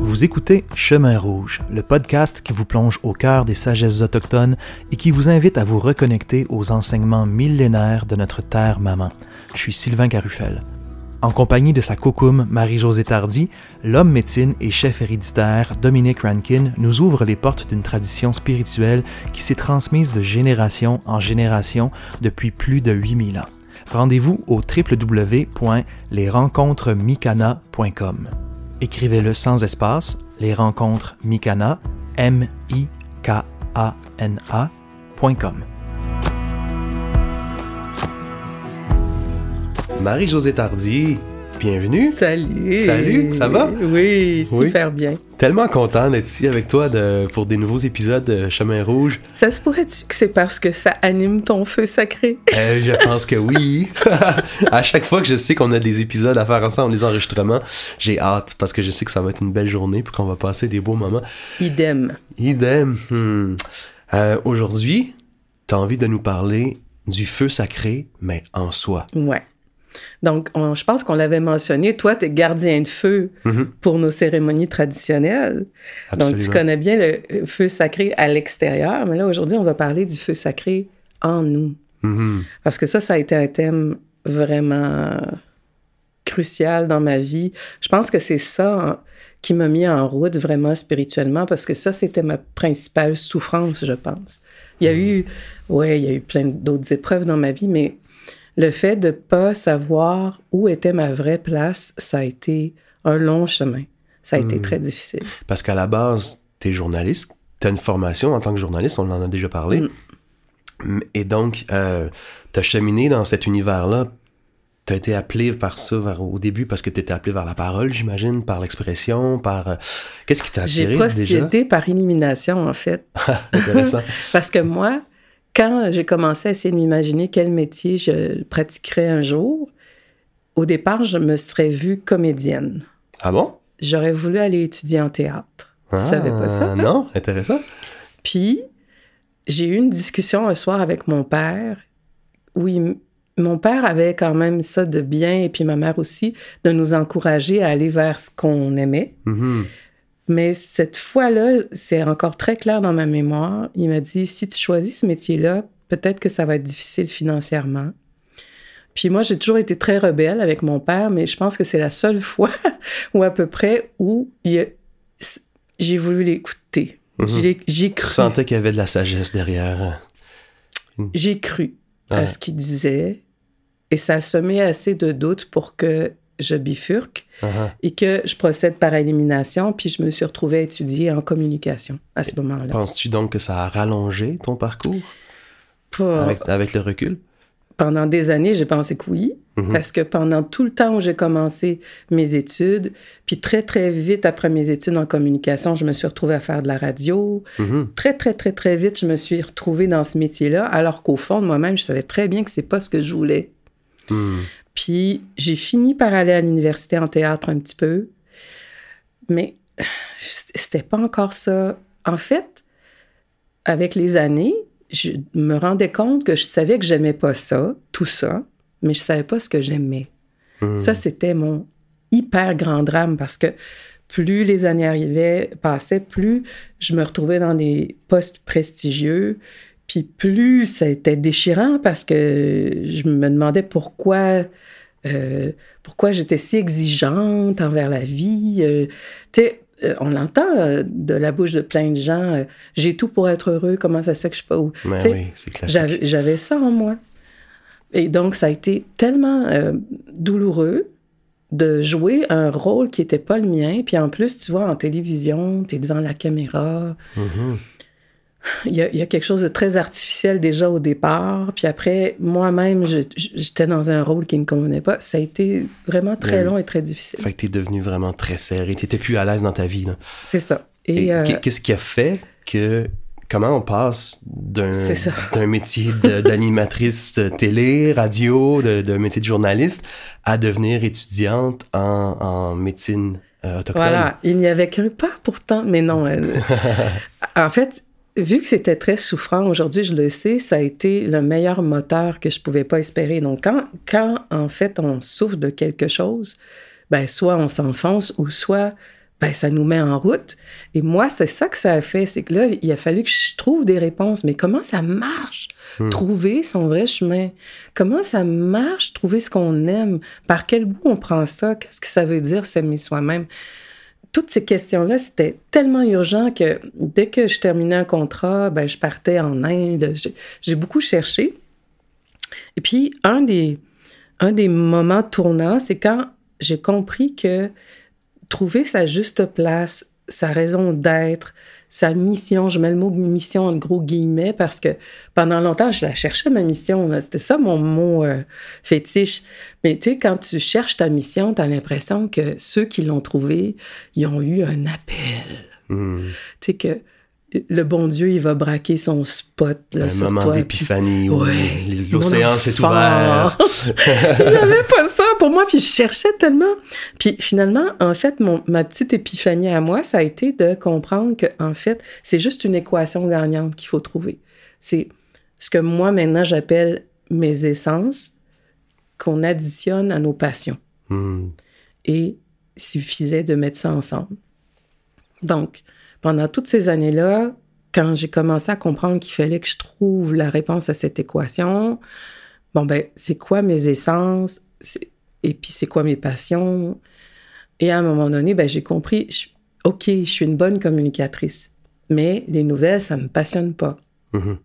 Vous écoutez Chemin Rouge, le podcast qui vous plonge au cœur des sagesses autochtones et qui vous invite à vous reconnecter aux enseignements millénaires de notre terre maman. Je suis Sylvain Carufel. En compagnie de sa coucoume Marie-Josée Tardy, l'homme médecine et chef héréditaire Dominique Rankin nous ouvre les portes d'une tradition spirituelle qui s'est transmise de génération en génération depuis plus de 8000 ans. Rendez-vous au www.lesrencontresmicana.com. Écrivez-le sans espace, les rencontres Mikana, M-I-K-A-N-A.com. Marie-Josée Tardy, bienvenue. Salut. Salut, ça va? Oui, super bien. Tellement content d'être ici avec toi de, pour des nouveaux épisodes de Chemin Rouge. Ça se pourrait-tu que c'est parce que ça anime ton feu sacré? Euh, je pense que oui. à chaque fois que je sais qu'on a des épisodes à faire ensemble, les enregistrements, j'ai hâte parce que je sais que ça va être une belle journée puis qu'on va passer des beaux moments. Idem. Idem. Hmm. Euh, Aujourd'hui, tu as envie de nous parler du feu sacré, mais en soi. Ouais. Donc, on- je pense qu'on l'avait mentionné. Toi, tu es gardien de feu Mhm. pour nos cérémonies traditionnelles. Donc, tu Absolument. connais bien le euh, feu sacré à l'extérieur. Mais là, aujourd'hui, on va parler du feu sacré en nous. Mhm. Parce que ça, ça a été un thème vraiment crucial dans ma vie. Je pense que c'est ça hein, qui m'a mis en route vraiment spirituellement parce que ça, c'était ma principale souffrance, je pense. Il y a eu, ouais, il y a eu plein d'autres épreuves dans ma vie, mais le fait de pas savoir où était ma vraie place, ça a été un long chemin. Ça a été très difficile. Parce qu'à la base, tu es journaliste, tu as une formation en tant que journaliste, on en a déjà parlé. Mm. Et donc, euh, tu as cheminé dans cet univers-là. Tu as été appelé par ça vers- au début parce que tu étais appelé vers la parole, j'imagine, par l'expression, par. euh, Qu'est-ce qui t'a attiré J'ai déjà? procédé par élimination, en fait. Intéressant. Parce que moi, quand j'ai commencé à essayer de m'imaginer quel métier je pratiquerais un jour, au départ, je me serais vue comédienne. ah bon? J'aurais voulu aller étudier en théâtre. Ah, Tu savais pas ça? Non, intéressant. Puis, j'ai eu une discussion un soir avec mon père où il- mon père avait quand même ça de bien, et puis ma mère aussi, de nous encourager à aller vers ce qu'on aimait. Mhm. Mais cette fois-là, c'est encore très clair dans ma mémoire. Il m'a dit si tu choisis ce métier-là, peut-être que ça va être difficile financièrement. Puis moi, j'ai toujours été très rebelle avec mon père, mais je pense que c'est la seule fois, ou à peu près, où j'ai voulu l'écouter. Mhm. J'ai- cru. sentais qu'il y avait de la sagesse derrière. J'ai cru Ouais. à ce qu'il disait, et ça a semé assez de doutes pour que je bifurque ah. et que je procède par élimination, puis je me suis retrouvée à étudier en communication à ce moment-là. Penses-tu donc que ça a rallongé ton parcours? Avec, avec le recul? Pendant des années, j'ai pensé que oui, Mhm. parce que pendant tout le temps où j'ai commencé mes études, puis très, très vite après mes études en communication, je me suis retrouvée à faire de la radio. Mhm. Très, très, très, très vite, je me suis retrouvée dans ce métier-là, alors qu'au fond de moi-même, je savais très bien que c'est pas ce que je voulais. Mhm. Puis j'ai fini par aller à l'université en théâtre un petit peu, mais c'était pas encore ça. En fait, avec les années, je me rendais compte que je savais que j'aimais pas ça, tout ça, mais je savais pas ce que j'aimais. Mhm. Ça, c'était mon hyper grand drame parce que plus les années arrivaient, passaient, plus je me retrouvais dans des postes prestigieux, puis plus ça était déchirant parce que je me demandais pourquoi, euh, pourquoi j'étais si exigeante envers la vie. Euh, tu sais, euh, on l'entend de la bouche de plein de gens, j'ai tout pour être heureux, comment ça se fait que je suis pas où? T'sais, oui. J'avais ça en moi. Et donc, ça a été tellement douloureux de jouer un rôle qui n'était pas le mien. Puis en plus, tu vois, en télévision, tu es devant la caméra. Mhm. Il y, a, il y a quelque chose de très artificiel déjà au départ. Puis après, moi-même, j'étais dans un rôle qui ne me convenait pas. Ça a été vraiment très Oui. long et très difficile. Fait que t'es devenu vraiment très serré. T'étais plus à l'aise dans ta vie. C'est ça. Et, Et, euh, qu'est- qu'est-ce qui a fait que. Comment on passe d'un métier d'animatrice télé, radio, d'un métier de journaliste à devenir étudiante en, en médecine euh, autochtone? Voilà, il n'y avait qu'un pas pourtant, mais non. euh, en fait, vu que c'était très souffrant aujourd'hui, je le sais, ça a été le meilleur moteur que je pouvais pas espérer. Donc, quand, quand en fait on souffre de quelque chose, ben soit on s'enfonce ou soit ben, ça nous met en route. Et moi, c'est ça que ça a fait. C'est que là, il a fallu que je trouve des réponses. Mais comment ça marche? Hmm. Trouver son vrai chemin. Comment ça marche? Trouver ce qu'on aime? Par quel bout on prend ça? Qu'est-ce que ça veut dire s'aimer soi-même? Toutes ces questions-là, c'était tellement urgent que dès que je terminais un contrat, ben, je partais en Inde. J'ai- beaucoup cherché. Et puis, un des, un des moments tournants, c'est quand j'ai compris que trouver sa juste place, sa raison d'être, sa mission, je mets le mot mission en gros guillemets parce que pendant longtemps, je la cherchais, ma mission. C'était ça mon mot euh, fétiche. Mais tu sais, quand tu cherches ta mission, tu as l'impression que ceux qui l'ont trouvée, ils ont eu un appel. Hmm. Tu sais, que le bon Dieu, il va braquer son spot là, Un sur moment d'épiphanie où Ouais. l'océan s'est ouvert. J'avais pas ça pour moi, puis je cherchais tellement. Puis finalement, en fait, mon, ma petite épiphanie à moi, ça a été de comprendre que, en fait, c'est juste une équation gagnante qu'il faut trouver. C'est ce que moi, maintenant, j'appelle mes essences qu'on additionne à nos passions. Hmm. Et il suffisait de mettre ça ensemble. Donc, pendant toutes ces années-là, quand j'ai commencé à comprendre qu'il fallait que je trouve la réponse à cette équation, bon, ben, c'est quoi mes essences? Et puis, c'est quoi mes passions? Et à un moment donné, ben, j'ai compris, OK, je suis une bonne communicatrice, mais les nouvelles, ça me passionne pas. Mhm.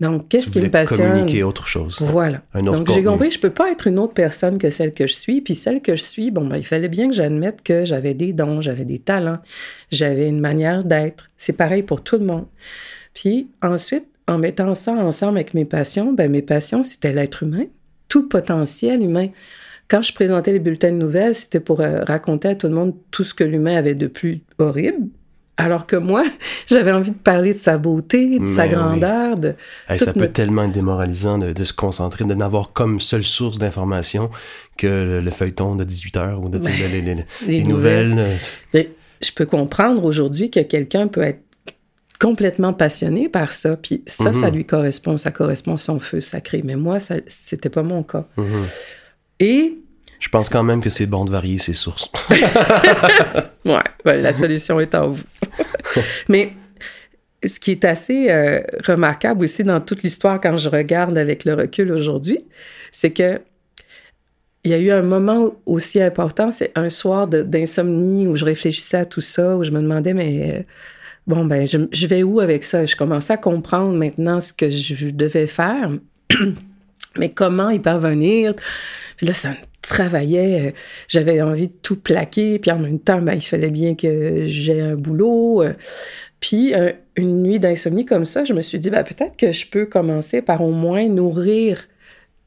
Donc, qu'est-ce qui me passionne? communiquer autre chose. Voilà. Un autre Donc, j'ai compris je peux pas être une autre personne que celle que je suis. Puis celle que je suis, bon, ben, il fallait bien que j'admette que j'avais des dons, j'avais des talents, j'avais une manière d'être. C'est pareil pour tout le monde. Puis ensuite, en mettant ça ensemble avec mes passions, ben, mes passions, c'était l'être humain, tout le potentiel humain. Quand je présentais les bulletins de nouvelles, c'était pour euh, raconter à tout le monde tout ce que l'humain avait de plus horrible. Alors que moi, j'avais envie de parler de sa beauté, de sa oui. grandeur, de, Hey, ça peut notre- tellement être démoralisant de, de se concentrer, de n'avoir comme seule source d'information que le, le feuilleton de 18 heures ou de, Ben, les, les- les- les les nouvelles. nouvelles. euh, Mais je peux comprendre aujourd'hui que quelqu'un peut être complètement passionné par ça, puis ça, Mhm. ça lui correspond, ça correspond à son feu sacré. Mais moi, ça, c'était pas mon cas. mhm. Et, Je pense quand même que c'est bon de varier ses sources. ouais, ben, la solution est en vous. Mais ce qui est assez euh, remarquable aussi dans toute l'histoire quand je regarde avec le recul aujourd'hui, c'est que il y a eu un moment aussi important, c'est un soir d'insomnie où je réfléchissais à tout ça, où je me demandais, mais euh, bon, ben, je, je vais où avec ça? Je commençais à comprendre maintenant ce que je devais faire, mais comment y parvenir? Puis là, ça me travaillait. euh, J'avais envie de tout plaquer, puis en même temps, ben, il fallait bien que j'ai un boulot. euh. Puis, euh, une nuit d'insomnie comme ça, je me suis dit, ben, peut-être que je peux commencer par au moins nourrir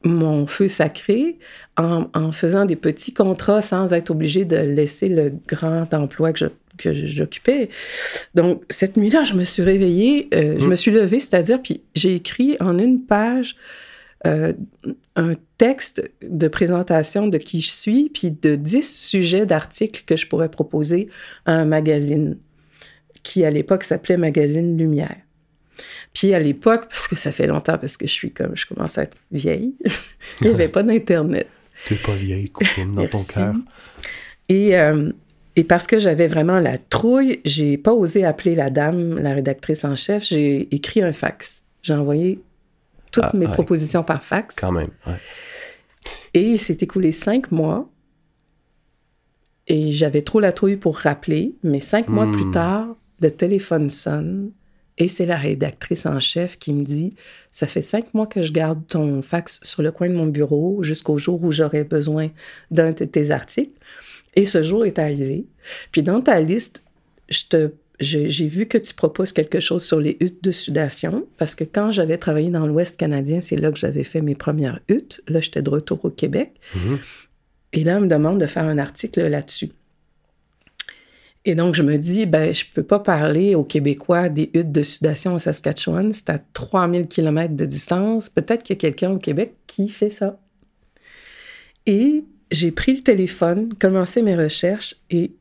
mon feu sacré en, en faisant des petits contrats sans être obligé de laisser le grand emploi que je- que j'occupais. Donc, cette nuit-là, je me suis réveillée, euh, je Mm. me suis levée, c'est-à-dire, puis j'ai écrit en une page euh, un texte de présentation de qui je suis, puis de 10 sujets d'articles que je pourrais proposer à un magazine qui, à l'époque, s'appelait Magazine Lumière. Puis à l'époque, parce que ça fait longtemps, parce que je suis comme, je commence à être vieille, il n'y avait pas d'Internet. T'es pas vieille, Cocoon, dans ton cœur. Et, euh, et parce que j'avais vraiment la trouille, j'ai pas osé appeler la dame, la rédactrice en chef, j'ai écrit un fax. J'ai envoyé toutes Ah, mes ouais. propositions par fax. Quand même. ouais. Et il s'est écoulé cinq mois. Et j'avais trop la trouille pour rappeler. Mais cinq mois Hmm. plus tard, le téléphone sonne. Et c'est la rédactrice en chef qui me dit Ça fait cinq mois que je garde ton fax sur le coin de mon bureau jusqu'au jour où j'aurai besoin d'un de tes articles. Et ce jour est arrivé. Puis dans ta liste, je te j'ai vu que tu proposes quelque chose sur les huttes de sudation, parce que quand j'avais travaillé dans l'Ouest canadien, c'est là que j'avais fait mes premières huttes. Là, j'étais de retour au Québec. Mhm. Et là, on me demande de faire un article là-dessus. Et donc, je me dis, ben, je peux pas parler aux Québécois des huttes de sudation au Saskatchewan. C'est à 3000 km de distance. Peut-être qu'il y a quelqu'un au Québec qui fait ça. Et j'ai pris le téléphone, commencé mes recherches et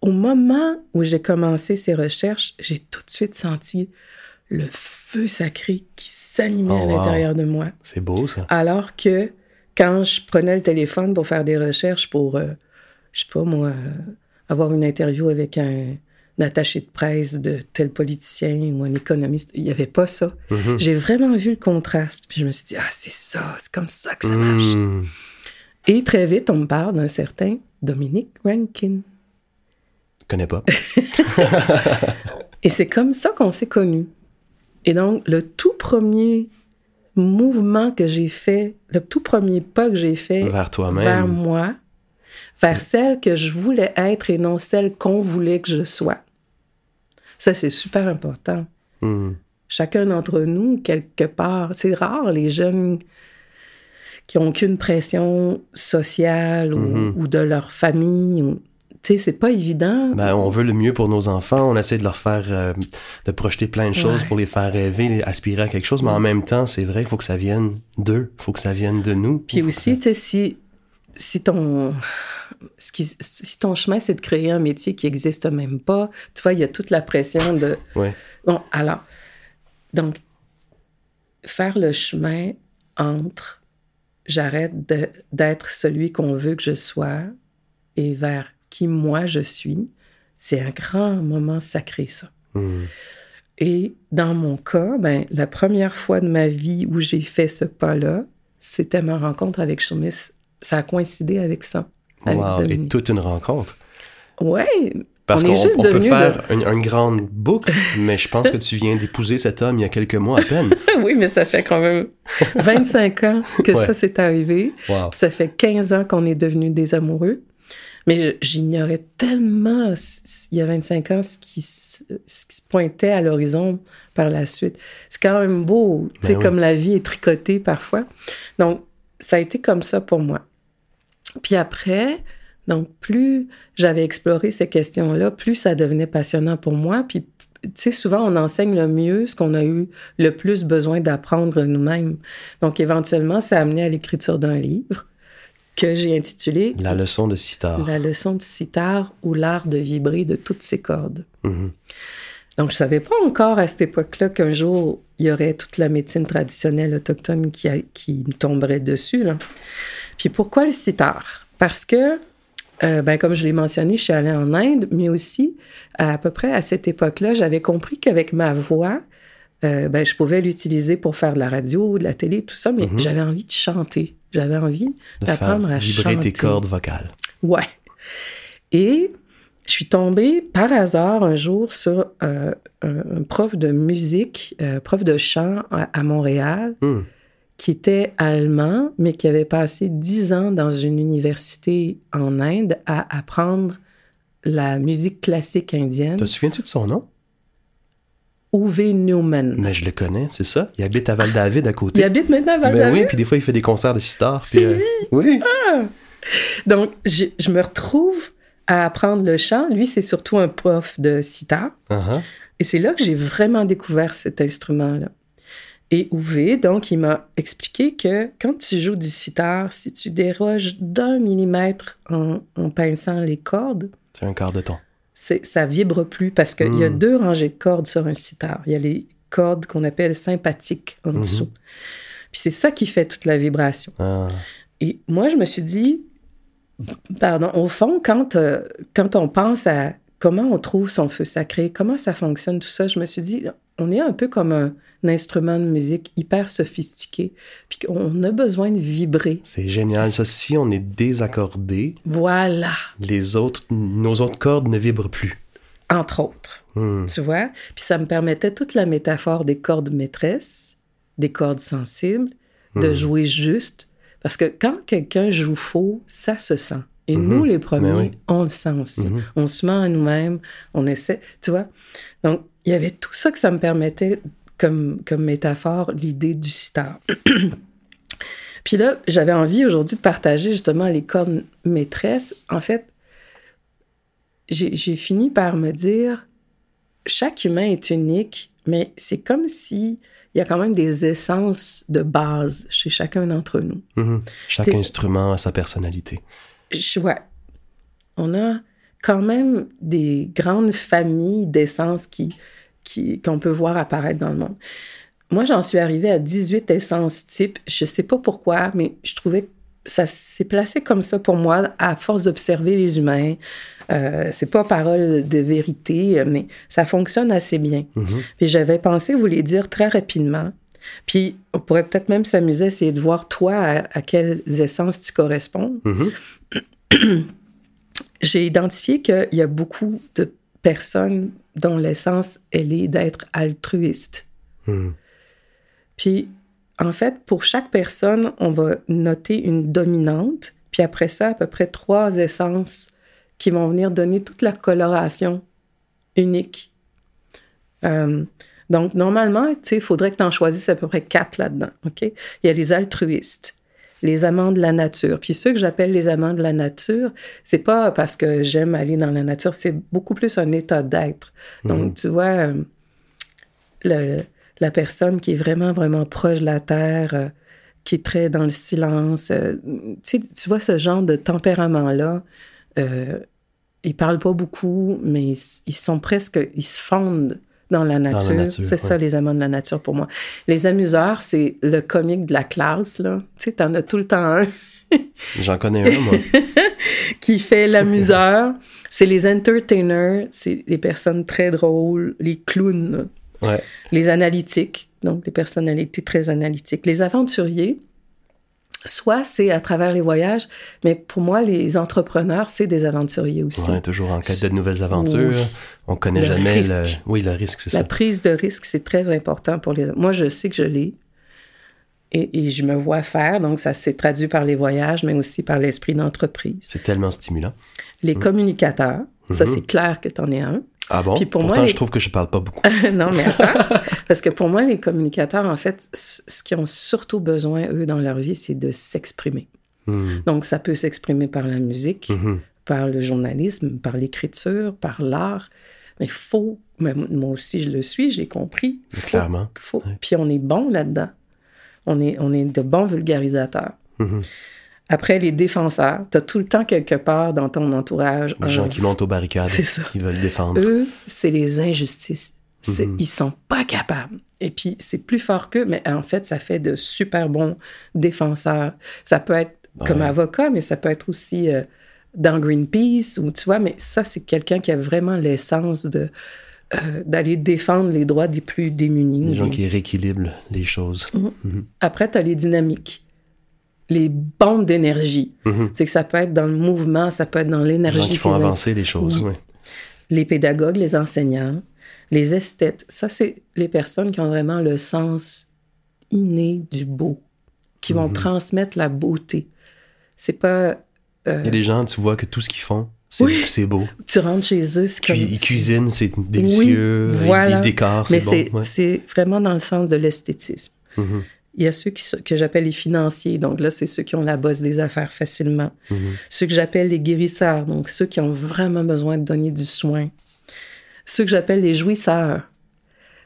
au moment où j'ai commencé ces recherches, j'ai tout de suite senti le feu sacré qui s'animait Oh, à wow. l'intérieur de moi. C'est beau, ça. Alors que quand je prenais le téléphone pour faire des recherches pour, euh, je sais pas moi, euh, avoir une interview avec un, un attaché de presse de tel politicien ou un économiste. Il n'y avait pas ça. Mhm. J'ai vraiment vu le contraste. Puis je me suis dit, ah, c'est ça, c'est comme ça que ça marche. Hmm. Et très vite, on me parle d'un certain Dominique Rankin. Connais pas. Et c'est comme ça qu'on s'est connus. Et donc, le tout premier mouvement que j'ai fait, le tout premier pas que j'ai fait Vers toi-même. vers moi, vers celle que je voulais être et non celle qu'on voulait que je sois. Ça, c'est super important. Hmm. Chacun d'entre nous, quelque part, c'est rare les jeunes qui ont aucune pression sociale ou, Mhm. ou de leur famille. ou- Tu sais, c'est pas évident. Ben, on veut le mieux pour nos enfants, on essaie de leur faire, euh, de projeter plein de choses Ouais. pour les faire rêver, aspirer à quelque chose, mais en même temps, c'est vrai qu'il faut que ça vienne d'eux, il faut que ça vienne de nous. Puis aussi, tu sais, si, si ton... ce qui- si ton chemin, c'est de créer un métier qui n'existe même pas, tu vois, il y a toute la pression de... Ouais. Bon, alors, donc, faire le chemin entre j'arrête d'être celui qu'on veut que je sois et vers qui moi je suis, c'est un grand moment sacré, ça. Hmm. Et dans mon cas, ben, la première fois de ma vie où j'ai fait ce pas-là, c'était ma rencontre avec Choumis. Ça a coïncidé avec ça. avec Wow. Et toute une rencontre. Ouais, Parce qu'on peut faire une, une grande boucle, mais je pense que tu viens d'épouser cet homme il y a quelques mois à peine. oui, mais ça fait quand même 25 ans que Ouais. ça s'est arrivé. Wow. Ça fait 15 ans qu'on est devenus des amoureux. Mais j'ignorais tellement, il y a 25 ans, ce qui, s- ce qui se pointait à l'horizon par la suite. C'est quand même beau, tu sais, Ben oui. comme la vie est tricotée parfois. Donc, ça a été comme ça pour moi. Puis après, donc, plus j'avais exploré ces questions-là, plus ça devenait passionnant pour moi. Puis, tu sais, souvent, on enseigne le mieux ce qu'on a eu le plus besoin d'apprendre nous-mêmes. Donc, éventuellement, ça a amené à l'écriture d'un livre que j'ai intitulé La leçon de sitar. La leçon de sitar ou l'art de vibrer de toutes ses cordes. Mhm. Donc, je savais pas encore à cette époque-là qu'un jour, il y aurait toute la médecine traditionnelle autochtone qui, a- qui me tomberait dessus. Là. Puis pourquoi le sitar? Parce que, euh, ben, comme je l'ai mentionné, je suis allée en Inde, mais aussi, à, peu près à cette époque-là, j'avais compris qu'avec ma voix, euh, ben, je pouvais l'utiliser pour faire de la radio, de la télé, tout ça, mais Mhm. j'avais envie de chanter. J'avais envie d'apprendre à vibrer chanter. tes cordes vocales. Ouais. Et je suis tombée par hasard un jour sur euh, un, prof de musique, euh, prof de chant à, à Montréal, Hmm. qui était allemand, mais qui avait passé dix ans dans une université en Inde à apprendre la musique classique indienne. Te souviens-tu de son nom? Uwe Newman. Mais je le connais, c'est ça. Il habite à Val-David à côté. Il habite maintenant à Ben Val-David. oui, puis des fois, il fait des concerts de sitar. C'est euh, Oui. Donc, je, je me retrouve à apprendre le chant. Lui, c'est surtout un prof de sitar. Uh-huh. Et c'est là que j'ai vraiment découvert cet instrument-là. Et Uwe, donc, il m'a expliqué que quand tu joues du sitar, si tu déroges d'un millimètre en, en pinçant les cordes, C'est un quart de ton. Ça vibre plus parce qu'il y a Mm. deux rangées de cordes sur un sitar. Il y a les cordes qu'on appelle sympathiques en Mhm. dessous. Puis c'est ça qui fait toute la vibration. Ah. Et moi, je me suis dit, pardon, au fond, quand, euh, quand on pense à comment on trouve son feu sacré, comment ça fonctionne, tout ça, je me suis dit, on est un peu comme un, un instrument de musique hyper sophistiqué, puis on a besoin de vibrer. C'est génial, ça. Si on est désaccordé, Voilà, les autres, nos autres cordes ne vibrent plus. entre autres, Hmm. tu vois? Puis ça me permettait toute la métaphore des cordes maîtresses, des cordes sensibles, de Mhm. jouer juste. Parce que quand quelqu'un joue faux, ça se sent. Et Mhm. nous, les premiers, Ben oui. on le sent aussi. On se ment à nous-mêmes, on essaie, tu vois? Donc, il y avait tout ça que ça me permettait comme, comme métaphore, l'idée du sitar. Puis là, j'avais envie aujourd'hui de partager justement les cordes maîtresses. En fait, j'ai fini par me dire, chaque humain est unique, mais c'est comme si il y a quand même des essences de base chez chacun d'entre nous. Mhm. Chaque instrument a sa personnalité. Ouais. On a quand même des grandes familles d'essences qui, qu'on peut voir apparaître dans le monde. Moi, j'en suis arrivée à 18 essences types. Je sais pas pourquoi, mais je trouvais que ça s'est placé comme ça pour moi à force d'observer les humains. Euh, c'est pas parole de vérité, mais ça fonctionne assez bien. Mhm. Puis j'avais pensé vous les dire très rapidement. Puis on pourrait peut-être même s'amuser à essayer de voir toi à, à quelles essences tu corresponds. Mhm. J'ai identifié qu'il y a beaucoup de personnes dont l'essence, elle est d'être altruiste. Mhm. Puis, en fait, pour chaque personne, on va noter une dominante, puis après ça, à peu près trois essences qui vont venir donner toute la coloration unique. Euh, donc, normalement, il faudrait que tu en choisisses à peu près quatre là-dedans, OK? Il y a les altruistes, les amants de la nature. Puis ceux que j'appelle les amants de la nature, c'est pas parce que j'aime aller dans la nature, c'est beaucoup plus un état d'être. Donc, tu vois, euh, le- la personne qui est vraiment, vraiment proche de la terre, euh, qui est très dans le silence, euh, tu vois ce genre de tempérament-là, euh, ils parlent pas beaucoup, mais ils sont presque, ils se fondent dans la nature. nature, c'est ça, les amants de la nature pour moi. Les amuseurs, c'est le comique de la classe, là. Tu sais, t'en as tout le temps un J'en connais un, moi. qui fait l'amuseur. c'est les entertainers, c'est les personnes très drôles, les clowns, Ouais. les analytiques, donc des personnalités très analytiques. Les aventuriers, soit c'est à travers les voyages, mais pour moi, les entrepreneurs, c'est des aventuriers aussi. Ouais, toujours en quête de nouvelles aventures. Oui. On connaît Le jamais le. risque. Oui, le risque, c'est La ça. prise de risque, c'est très important pour les... Moi, je sais que je l'ai. Et, et je me vois faire, donc ça s'est traduit par les voyages, mais aussi par l'esprit d'entreprise. C'est tellement stimulant. Les communicateurs, ça Mhm. c'est clair que tu en es un. Ah bon? Puis pour moi, Pourtant, les- je trouve que je parle pas beaucoup. non, mais attends. Parce que pour moi, les communicateurs, en fait, ce qu'ils ont surtout besoin, eux, dans leur vie, c'est de s'exprimer. Hmm. Donc, ça peut s'exprimer par la musique, Mhm. par le journalisme, par l'écriture, par l'art. Mais il faut, moi aussi je le suis, j'ai compris. Faut- Clairement. faut-. Puis on est bon là-dedans. On est, on est de bons vulgarisateurs. Mhm. Après, les défenseurs, tu as tout le temps quelque part dans ton entourage. Les gens qui montent aux barricades, qui veulent défendre. Eux, c'est les injustices. C'est- Mhm. Ils sont pas capables. Et puis, c'est plus fort qu'eux, mais en fait, ça fait de super bons défenseurs. Ça peut être comme avocat, mais ça peut être aussi euh, dans Greenpeace, ou tu vois, mais ça, c'est quelqu'un qui a vraiment l'essence de euh, d'aller défendre les droits des plus démunis. Les gens qui rééquilibrent les choses. Après, tu as les dynamiques, les bombes d'énergie. Mhm. C'est que ça peut être dans le mouvement, ça peut être dans Les l'énergie. gens qui font avancer les choses. Oui. les pédagogues, les enseignants, les esthètes. Ça, c'est les personnes qui ont vraiment le sens inné du beau, qui Mhm. vont transmettre la beauté. C'est pas... euh, Il y a des gens, tu vois que tout ce qu'ils font, c'est Oui. c'est beau. tu rentres chez eux, c'est comme... Ils cuisinent, c'est délicieux. voilà. Des décors, Mais c'est c'est bon. ouais. c'est vraiment dans le sens de l'esthétisme. Mhm. Il y a ceux qui, que j'appelle les financiers. Donc là, c'est ceux qui ont la bosse des affaires facilement. Mhm. Ceux que j'appelle les guérisseurs. Donc ceux qui ont vraiment besoin de donner du soin. Ceux que j'appelle les jouisseurs.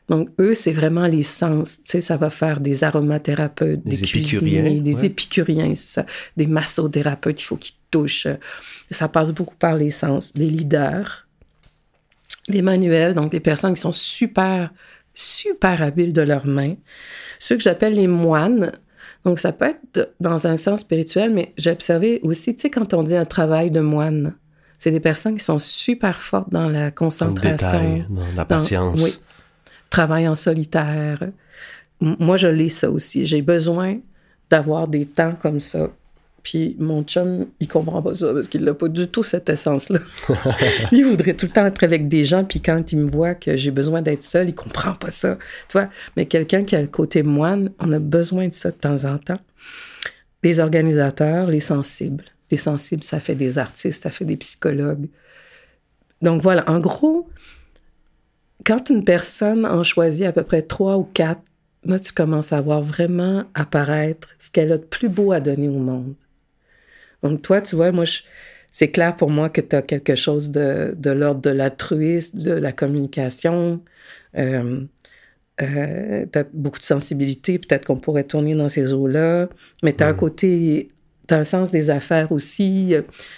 Donc eux, c'est vraiment les sens. Tu sais, ça va faire des aromathérapeutes, des, Des cuisiniers, des ouais. épicuriens, ça. Des massothérapeutes, il faut qu'ils touchent. Ça passe beaucoup par les sens. Des leaders, des manuels, donc des personnes qui sont super, super habiles de leurs mains. Ceux que j'appelle les moines, donc ça peut être dans un sens spirituel, mais j'ai observé aussi, tu sais, quand on dit un travail de moine, c'est des personnes qui sont super fortes dans la Dans le concentration, détail, dans la dans- patience. oui. travail en solitaire. Moi, je l'ai ça aussi. J'ai besoin d'avoir des temps comme ça. Puis mon chum, il comprend pas ça parce qu'il n'a pas du tout cette essence-là. il voudrait tout le temps être avec des gens, puis quand il me voit que j'ai besoin d'être seul, il comprend pas ça. Tu vois? Mais quelqu'un qui a le côté moine, on a besoin de ça de temps en temps. Les organisateurs, les sensibles. Les sensibles, ça fait des artistes, ça fait des psychologues. Donc voilà, en gros, quand une personne en choisit à peu près trois ou quatre, là, tu commences à voir vraiment apparaître ce qu'elle a de plus beau à donner au monde. Donc, toi, tu vois, moi, je- c'est clair pour moi que tu as quelque chose de, de l'ordre de l'altruisme, de la communication. Euh, euh, tu as beaucoup de sensibilité. Peut-être qu'on pourrait tourner dans ces eaux-là. Mais tu as un côté, tu as un sens des affaires aussi.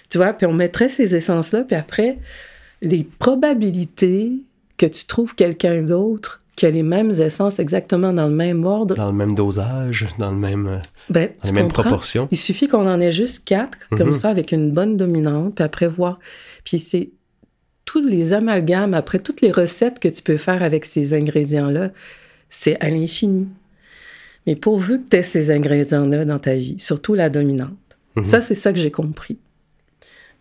Tu vois, puis on mettrait ces essences-là, puis après, les probabilités que tu trouves quelqu'un d'autre qui a les mêmes essences exactement dans le même ordre. Dans le même dosage, dans le même, euh, Ben, dans les mêmes comprends? proportions. Il suffit qu'on en ait juste quatre, comme Mhm. ça, avec une bonne dominante, puis après voir. Puis c'est tous les amalgames, après toutes les recettes que tu peux faire avec ces ingrédients-là, c'est à l'infini. Mais pourvu que tu aies ces ingrédients-là dans ta vie, surtout la dominante. Mhm. Ça, c'est ça que j'ai compris.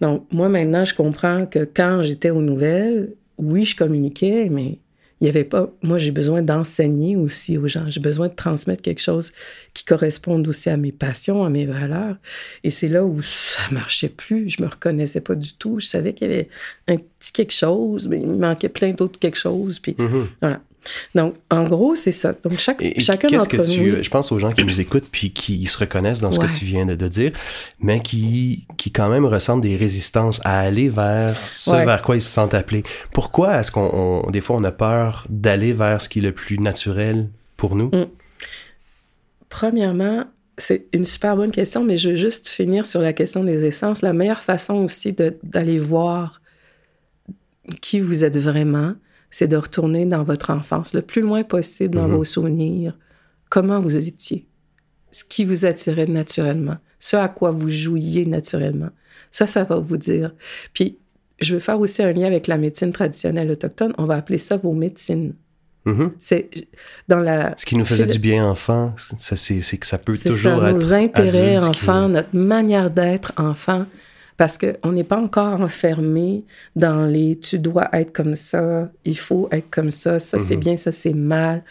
Donc, moi, maintenant, je comprends que quand j'étais aux nouvelles, oui, je communiquais, mais il n'y avait pas. Moi, j'ai besoin d'enseigner aussi aux gens. J'ai besoin de transmettre quelque chose qui corresponde aussi à mes passions, à mes valeurs. Et c'est là où ça marchait plus. Je me reconnaissais pas du tout. Je savais qu'il y avait un petit quelque chose, mais il manquait plein d'autres quelque chose. Puis Mhm. voilà. Donc, en gros, c'est ça. Donc, chaque, Et, et chacun d'entre nous. tu, je pense aux gens qui nous écoutent puis qui se reconnaissent dans ce Ouais. que tu viens de, de dire, mais qui, qui quand même ressentent des résistances à aller vers ce Ouais. vers quoi ils se sentent appelés. Pourquoi est-ce qu'on, on- des fois, on a peur d'aller vers ce qui est le plus naturel pour nous? Mm. Premièrement, c'est une super bonne question, mais je veux juste finir sur la question des essences. La meilleure façon aussi d'aller voir qui vous êtes vraiment, c'est de retourner dans votre enfance le plus loin possible dans Mhm. vos souvenirs. Comment vous étiez, ce qui vous attirait naturellement, ce à quoi vous jouiez naturellement. Ça, ça va vous dire. Puis, je veux faire aussi un lien avec la médecine traditionnelle autochtone. On va appeler ça vos médecines. Mhm. C'est dans la Ce qui nous faisait du bien enfant, c'est, que ça peut toujours ça, être nos intérêts qui- enfants, notre manière d'être enfant, parce qu'on n'est pas encore enfermé dans les tu dois être comme ça, il faut être comme ça, ça c'est Mhm. bien, ça c'est mal.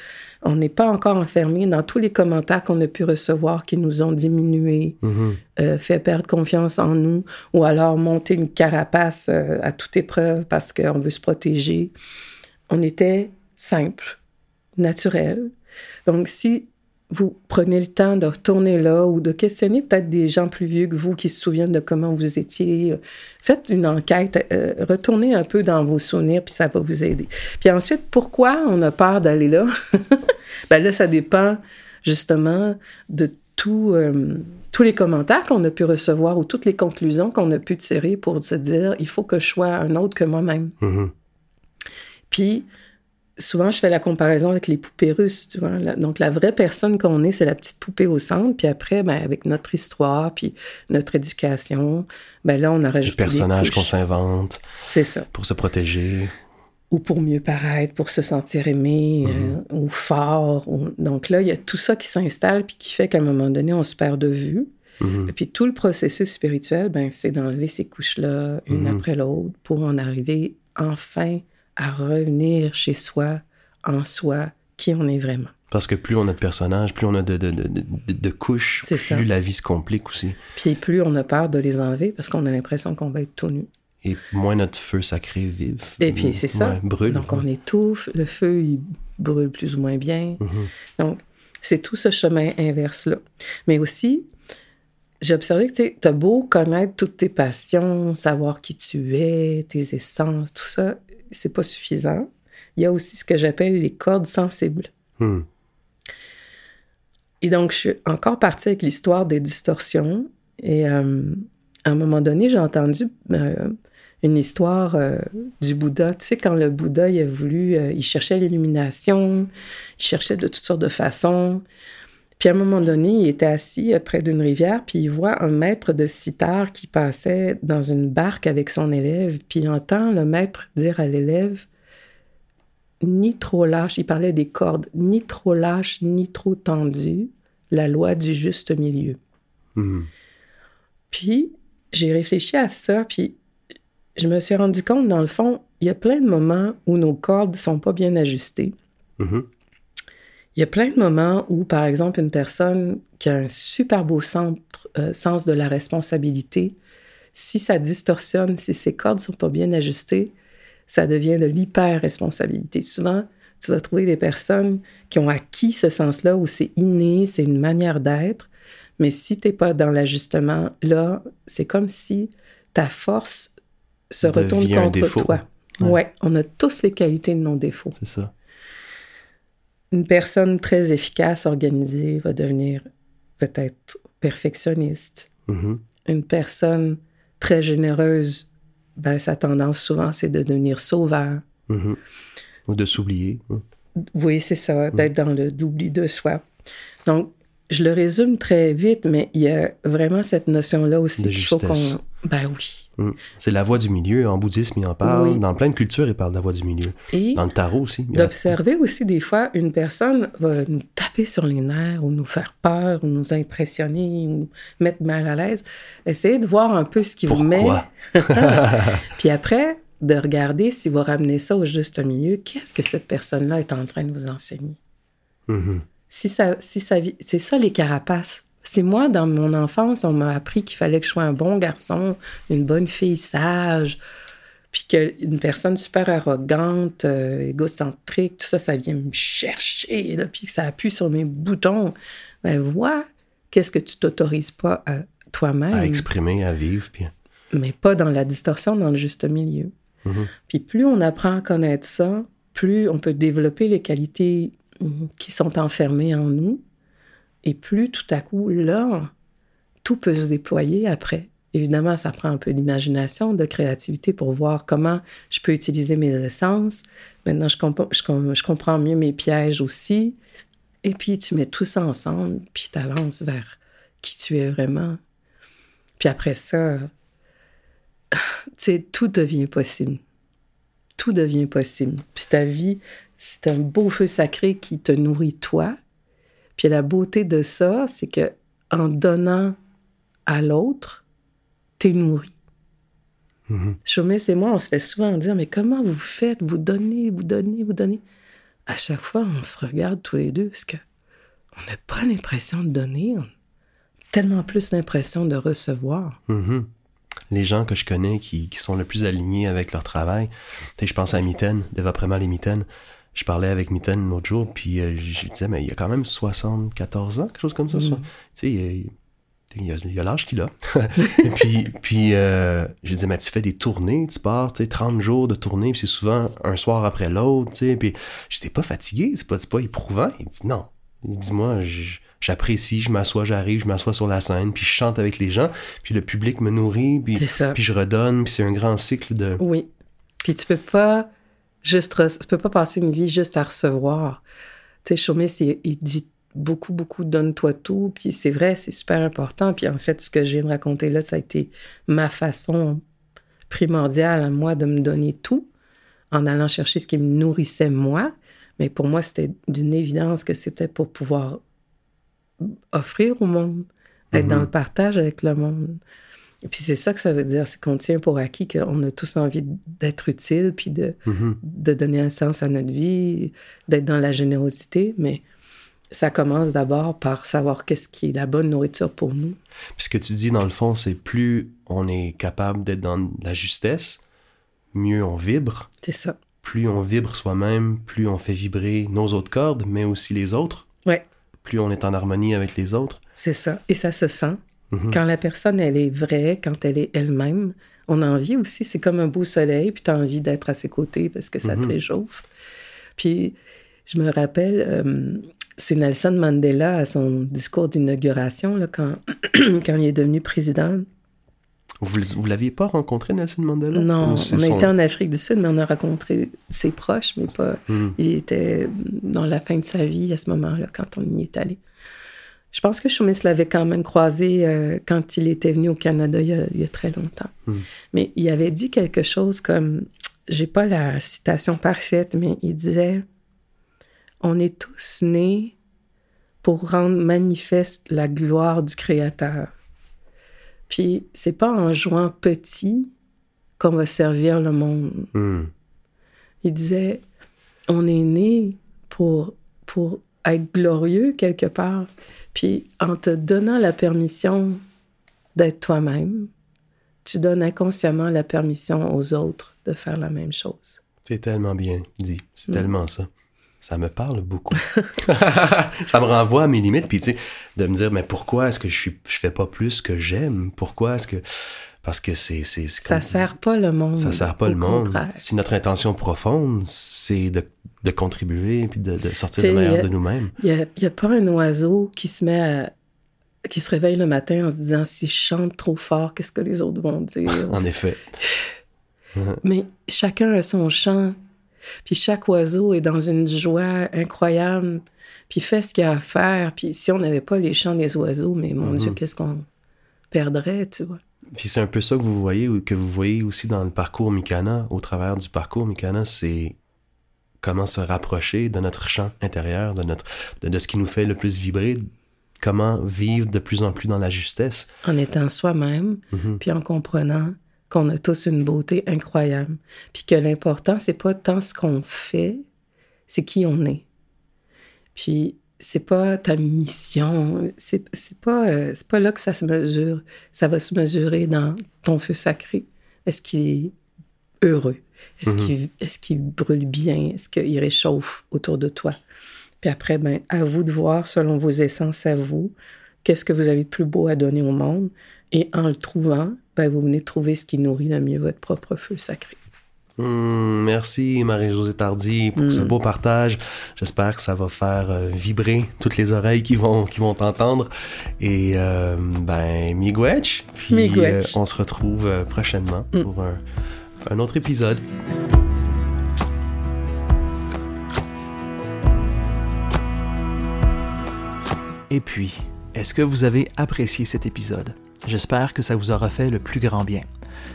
On n'est pas encore enfermé dans tous les commentaires qu'on a pu recevoir qui nous ont diminués, Mhm. euh, fait perdre confiance en nous, ou alors monter une carapace euh, à toute épreuve parce qu'on veut se protéger. On était simple, naturel. Donc, si vous prenez le temps de retourner là ou de questionner peut-être des gens plus vieux que vous qui se souviennent de comment vous étiez, faites une enquête, euh, retournez un peu dans vos souvenirs, puis ça va vous aider. Puis ensuite, pourquoi on a peur d'aller là? ben là, ça dépend justement de tout, euh, tous les commentaires qu'on a pu recevoir ou toutes les conclusions qu'on a pu tirer pour se dire, il faut que je sois un autre que moi-même. Mhm. Puis, souvent, je fais la comparaison avec les poupées russes, tu vois. La- Donc, la vraie personne qu'on est, c'est la petite poupée au centre. Puis après, ben, avec notre histoire, puis notre éducation, ben là, on a Les rajouté des personnages qu'on s'invente C'est ça. pour se protéger. Ou pour mieux paraître, pour se sentir aimé, euh, ou fort. ou- Donc là, il y a tout ça qui s'installe, puis qui fait qu'à un moment donné, on se perd de vue. Mhm. Et puis tout le processus spirituel, ben, c'est d'enlever ces couches-là, une Mhm. après l'autre, pour en arriver enfin à revenir chez soi, en soi, qui on est vraiment. Parce que plus on a de personnages, plus on a de, de, de, de- de couches, plus ça. la vie se complique aussi. Puis plus on a peur de les enlever parce qu'on a l'impression qu'on va être tout nu. Et moins notre feu sacré vive. Et puis c'est ça. Ouais, brûle. Donc on étouffe, le feu, il brûle plus ou moins bien. Mhm. Donc c'est tout ce chemin inverse-là. Mais aussi, j'ai observé que tu as beau connaître toutes tes passions, savoir qui tu es, tes essences, tout ça, c'est pas suffisant. Il y a aussi ce que j'appelle les cordes sensibles. Hmm. Et donc, je suis encore partie avec l'histoire des distorsions. Et euh, à un moment donné, j'ai entendu euh, une histoire euh, du Bouddha. Tu sais, quand le Bouddha, il a voulu, il cherchait l'illumination, il cherchait de toutes sortes de façons. Puis à un moment donné, il était assis près d'une rivière, puis il voit un maître de sitar qui passait dans une barque avec son élève, puis il entend le maître dire à l'élève ni trop lâche, il parlait des cordes, ni trop lâche, ni trop tendu, la loi du juste milieu. Mhm. Puis, j'ai réfléchi à ça, puis je me suis rendu compte, dans le fond, il y a plein de moments où nos cordes sont pas bien ajustées. Mhm. Il y a plein de moments où, par exemple, une personne qui a un super beau centre, euh, sens de la responsabilité, si ça distorsionne, si ses cordes sont pas bien ajustées, ça devient de l'hyper-responsabilité. Souvent, tu vas trouver des personnes qui ont acquis ce sens-là où c'est inné, c'est une manière d'être, mais si tu n'es pas dans l'ajustement, là, c'est comme si ta force se retourne contre toi. Ouais. Ouais, on a tous les qualités de nos défauts. C'est ça. Une personne très efficace, organisée, va devenir peut-être perfectionniste. Mhm. Une personne très généreuse, ben, sa tendance souvent, c'est de devenir sauveur. Mhm. Ou de s'oublier. hein. Oui, c'est ça, d'être dans le d'oubli de soi. Donc, je le résume très vite, mais il y a vraiment cette notion-là aussi qu'il faut qu'on. Ben oui. Mm. C'est la voie du milieu. En bouddhisme, il en parle. Oui. Dans plein de cultures, il parle de la voie du milieu. Et Dans le tarot aussi. a- d'observer aussi des fois, une personne va nous taper sur les nerfs ou nous faire peur ou nous impressionner ou mettre mal à l'aise. Essayez de voir un peu ce qui vous met. Pourquoi? Puis après, de regarder si vous ramenez ça au juste milieu, qu'est-ce que cette personne-là est en train de vous enseigner? Mhm. si ça, si ça, c'est ça les carapaces. C'est moi, dans mon enfance, on m'a appris qu'il fallait que je sois un bon garçon, une bonne fille sage, puis qu'une personne super arrogante, euh, égocentrique, tout ça, ça vient me chercher, là, puis que ça appuie sur mes boutons. Ben, vois, qu'est-ce que tu t'autorises pas à toi-même, À exprimer, à vivre. Puis... mais pas dans la distorsion, dans le juste milieu. Mhm. Puis plus on apprend à connaître ça, plus on peut développer les qualités mm, qui sont enfermées en nous. Et plus tout à coup, là, tout peut se déployer après. Évidemment, ça prend un peu d'imagination, de créativité pour voir comment je peux utiliser mes essences. Maintenant, je, comprends mieux mes pièges aussi. Et puis, tu mets tout ça ensemble, puis tu avances vers qui tu es vraiment. Puis après ça, tu sais, tout devient possible. Tout devient possible. Puis ta vie, c'est un beau feu sacré qui te nourrit toi. Puis la beauté de ça, c'est que en donnant à l'autre, t'es nourri. Mhm. Chaumis et moi, on se fait souvent dire, mais comment vous faites? Vous donnez, vous donnez, vous donnez. À chaque fois, on se regarde tous les deux parce que on n'a pas l'impression de donner, on a tellement plus l'impression de recevoir. Mhm. Les gens que je connais qui, qui sont le plus alignés avec leur travail, je pense à Mitten, Deva Premal et Mitten. Je parlais avec Mitten l'autre jour, puis euh, je disais, mais il a quand même 74 ans, quelque chose comme ça. Mhm. Tu sais, il, il a, l'âge qu'il a. et puis, puis euh, je disais, mais tu fais des tournées, tu pars, tu sais, 30 jours de tournée, puis c'est souvent un soir après l'autre, tu sais. Puis j'étais pas fatigué, c'est pas, pas éprouvant. Il dit, non. Il dit, moi, j'apprécie, je m'assois, j'arrive, je m'assois sur la scène, puis je chante avec les gens, puis le public me nourrit, puis, puis je redonne, puis c'est un grand cycle de... Oui. Puis tu peux pas juste tu peux pas passer une vie juste à recevoir. Tu sais, Chaumis, il, il dit beaucoup, beaucoup donne-toi tout. Puis c'est vrai, c'est super important. Puis en fait, ce que je viens de raconter là, ça a été ma façon primordiale à moi de me donner tout en allant chercher ce qui me nourrissait moi. Mais pour moi, c'était d'une évidence que c'était pour pouvoir offrir au monde, être dans le partage avec le monde. Et puis c'est ça que ça veut dire, c'est qu'on tient pour acquis qu'on a tous envie d'être utile, puis de, Mhm. de donner un sens à notre vie, d'être dans la générosité, mais ça commence d'abord par savoir qu'est-ce qui est la bonne nourriture pour nous. Puis ce que tu dis, dans le fond, c'est plus on est capable d'être dans la justesse, mieux on vibre. C'est ça. Plus on vibre soi-même, plus on fait vibrer nos autres cordes, mais aussi les autres. Ouais. Plus on est en harmonie avec les autres. C'est ça. Et ça se sent. Mhm. Quand la personne, elle est vraie, quand elle est elle-même, on a envie aussi, c'est comme un beau soleil, puis tu as envie d'être à ses côtés parce que ça te Mhm. réchauffe. Puis, je me rappelle, euh, c'est Nelson Mandela à son discours d'inauguration, là, quand, quand il est devenu président. Vous, vous l'aviez pas rencontré, Nelson Mandela? Non, on a son- été en Afrique du Sud, mais on a rencontré ses proches, mais pas. Mhm. Il était dans la fin de sa vie à ce moment-là, quand on y est allé. Je pense que Choumis l'avait quand même croisé euh, quand il était venu au Canada il y a, il y a très longtemps. Mm. Mais il avait dit quelque chose comme, j'ai pas la citation parfaite, mais il disait, on est tous nés pour rendre manifeste la gloire du Créateur. Puis c'est pas en jouant petit qu'on va servir le monde. Mhm. Il disait, on est né pour, pour être glorieux quelque part. Puis en te donnant la permission d'être toi-même, tu donnes inconsciemment la permission aux autres de faire la même chose. C'est tellement bien dit. C'est Mm. tellement ça. Ça me parle beaucoup. ça me renvoie à mes limites. Puis, tu sais, de me dire, mais pourquoi est-ce que je suis, je fais pas plus que j'aime? Pourquoi est-ce que. Parce que c'est. Ça sert pas le monde. Ça sert pas au le monde. contraire. Si notre intention profonde, c'est de, de contribuer puis de, de sortir le meilleur de nous-mêmes. Il n'y a, a pas un oiseau qui se met à- qui se réveille le matin en se disant si je chante trop fort, qu'est-ce que les autres vont dire? En effet. Mais chacun a son chant. Puis chaque oiseau est dans une joie incroyable, puis fait ce qu'il a à faire. Puis si on n'avait pas les chants des oiseaux, mais mon Dieu, qu'est-ce qu'on perdrait, tu vois? Puis c'est un peu ça que vous voyez, ou que vous voyez aussi dans le parcours Mikana, au travers du parcours Mikana, c'est comment se rapprocher de notre champ intérieur, de, notre, de, ce qui nous fait le plus vibrer, comment vivre de plus en plus dans la justesse. En étant soi-même, puis en comprenant qu'on a tous une beauté incroyable, puis que l'important, c'est pas tant ce qu'on fait, c'est qui on est. Puis c'est pas ta mission, c'est pas, euh, c'est pas là que ça se mesure. Ça va se mesurer dans ton feu sacré. Est-ce qu'il est heureux? Est-ce qu'il est qu'il brûle bien? Est-ce qu'il réchauffe autour de toi? Puis après, ben, à vous de voir, selon vos essences à vous, qu'est-ce que vous avez de plus beau à donner au monde. Et en le trouvant, ben, vous venez de trouver ce qui nourrit le mieux votre propre feu sacré. Hmm, merci Marie-Josée Tardy pour ce hmm. beau partage. J'espère que ça va faire euh, vibrer toutes les oreilles qui vont qui vont t'entendre. Et euh, ben miigwech. Puis euh, on se retrouve prochainement hmm. pour un, un autre épisode. Et puis, est-ce que vous avez apprécié cet épisode? J'espère que ça vous aura fait le plus grand bien.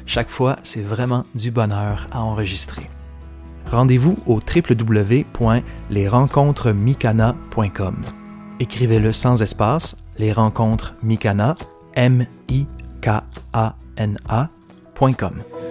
Chaque fois, c'est vraiment du bonheur à enregistrer. Rendez-vous au www.lesrencontresmikana.com. Écrivez-le sans espace, les rencontres Mikana, M-I-K-A-N-A.com.